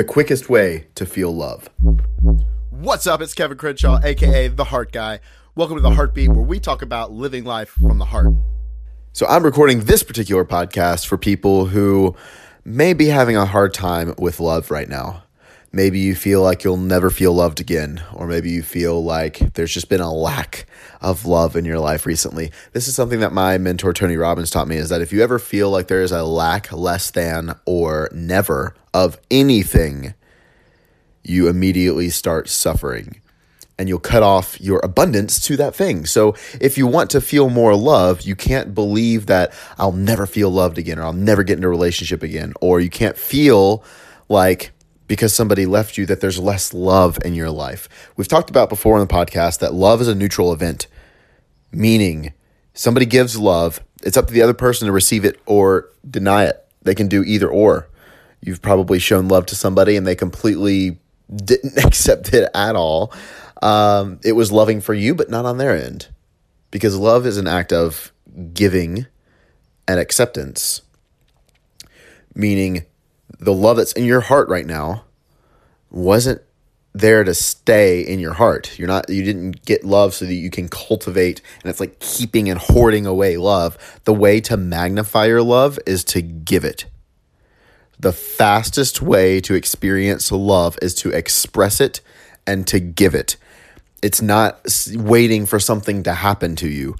the quickest way to feel love. What's up? It's Kevin Crenshaw, aka The Heart Guy. Welcome to The Heartbeat, where we talk about living life from the heart. So, I'm recording this particular podcast for people who may be having a hard time with love right now. Maybe you feel like you'll never feel loved again, or maybe you feel like there's just been a lack of love in your life recently. This is something that my mentor Tony Robbins taught me is that if you ever feel like there is a lack, less than, or never of anything, you immediately start suffering and you'll cut off your abundance to that thing. So if you want to feel more love, you can't believe that I'll never feel loved again or I'll never get into a relationship again or you can't feel like because somebody left you that there's less love in your life. We've talked about before on the podcast that love is a neutral event, meaning somebody gives love, it's up to the other person to receive it or deny it. They can do either or. You've probably shown love to somebody and they completely didn't accept it at all. Um, it was loving for you, but not on their end. Because love is an act of giving and acceptance, meaning the love that's in your heart right now wasn't there to stay in your heart. You're not you didn't get love so that you can cultivate and it's like keeping and hoarding away love. The way to magnify your love is to give it. The fastest way to experience love is to express it and to give it. It's not waiting for something to happen to you.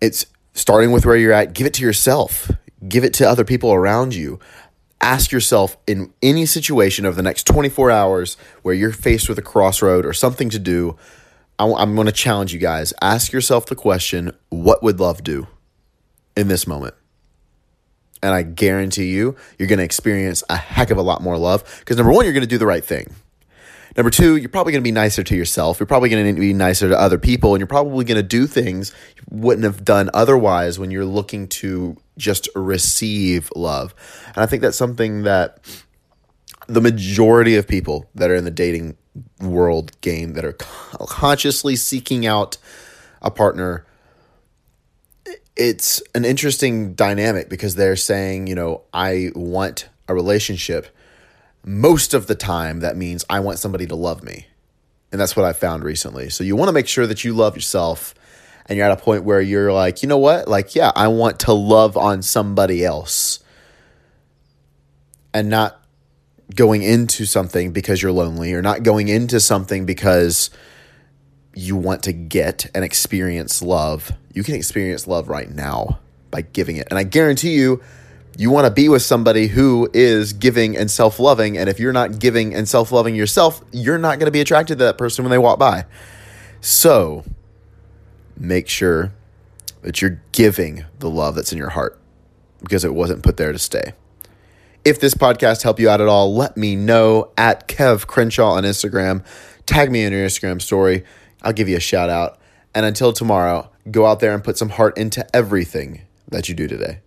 It's starting with where you're at, give it to yourself. Give it to other people around you ask yourself in any situation of the next 24 hours where you're faced with a crossroad or something to do, I'm going to challenge you guys. Ask yourself the question what would love do in this moment? And I guarantee you, you're going to experience a heck of a lot more love because number one, you're going to do the right thing. Number two, you're probably going to be nicer to yourself. You're probably going to be nicer to other people, and you're probably going to do things you wouldn't have done otherwise when you're looking to just receive love. And I think that's something that the majority of people that are in the dating world game that are consciously seeking out a partner it's an interesting dynamic because they're saying, you know, I want a relationship most of the time that means I want somebody to love me. And that's what I found recently. So you want to make sure that you love yourself and you're at a point where you're like, you know what? Like, yeah, I want to love on somebody else and not going into something because you're lonely or not going into something because you want to get and experience love. You can experience love right now by giving it. And I guarantee you, you want to be with somebody who is giving and self loving. And if you're not giving and self loving yourself, you're not going to be attracted to that person when they walk by. So make sure that you're giving the love that's in your heart because it wasn't put there to stay. If this podcast helped you out at all, let me know at Kev Crenshaw on Instagram. Tag me in your Instagram story. I'll give you a shout out. And until tomorrow, go out there and put some heart into everything that you do today.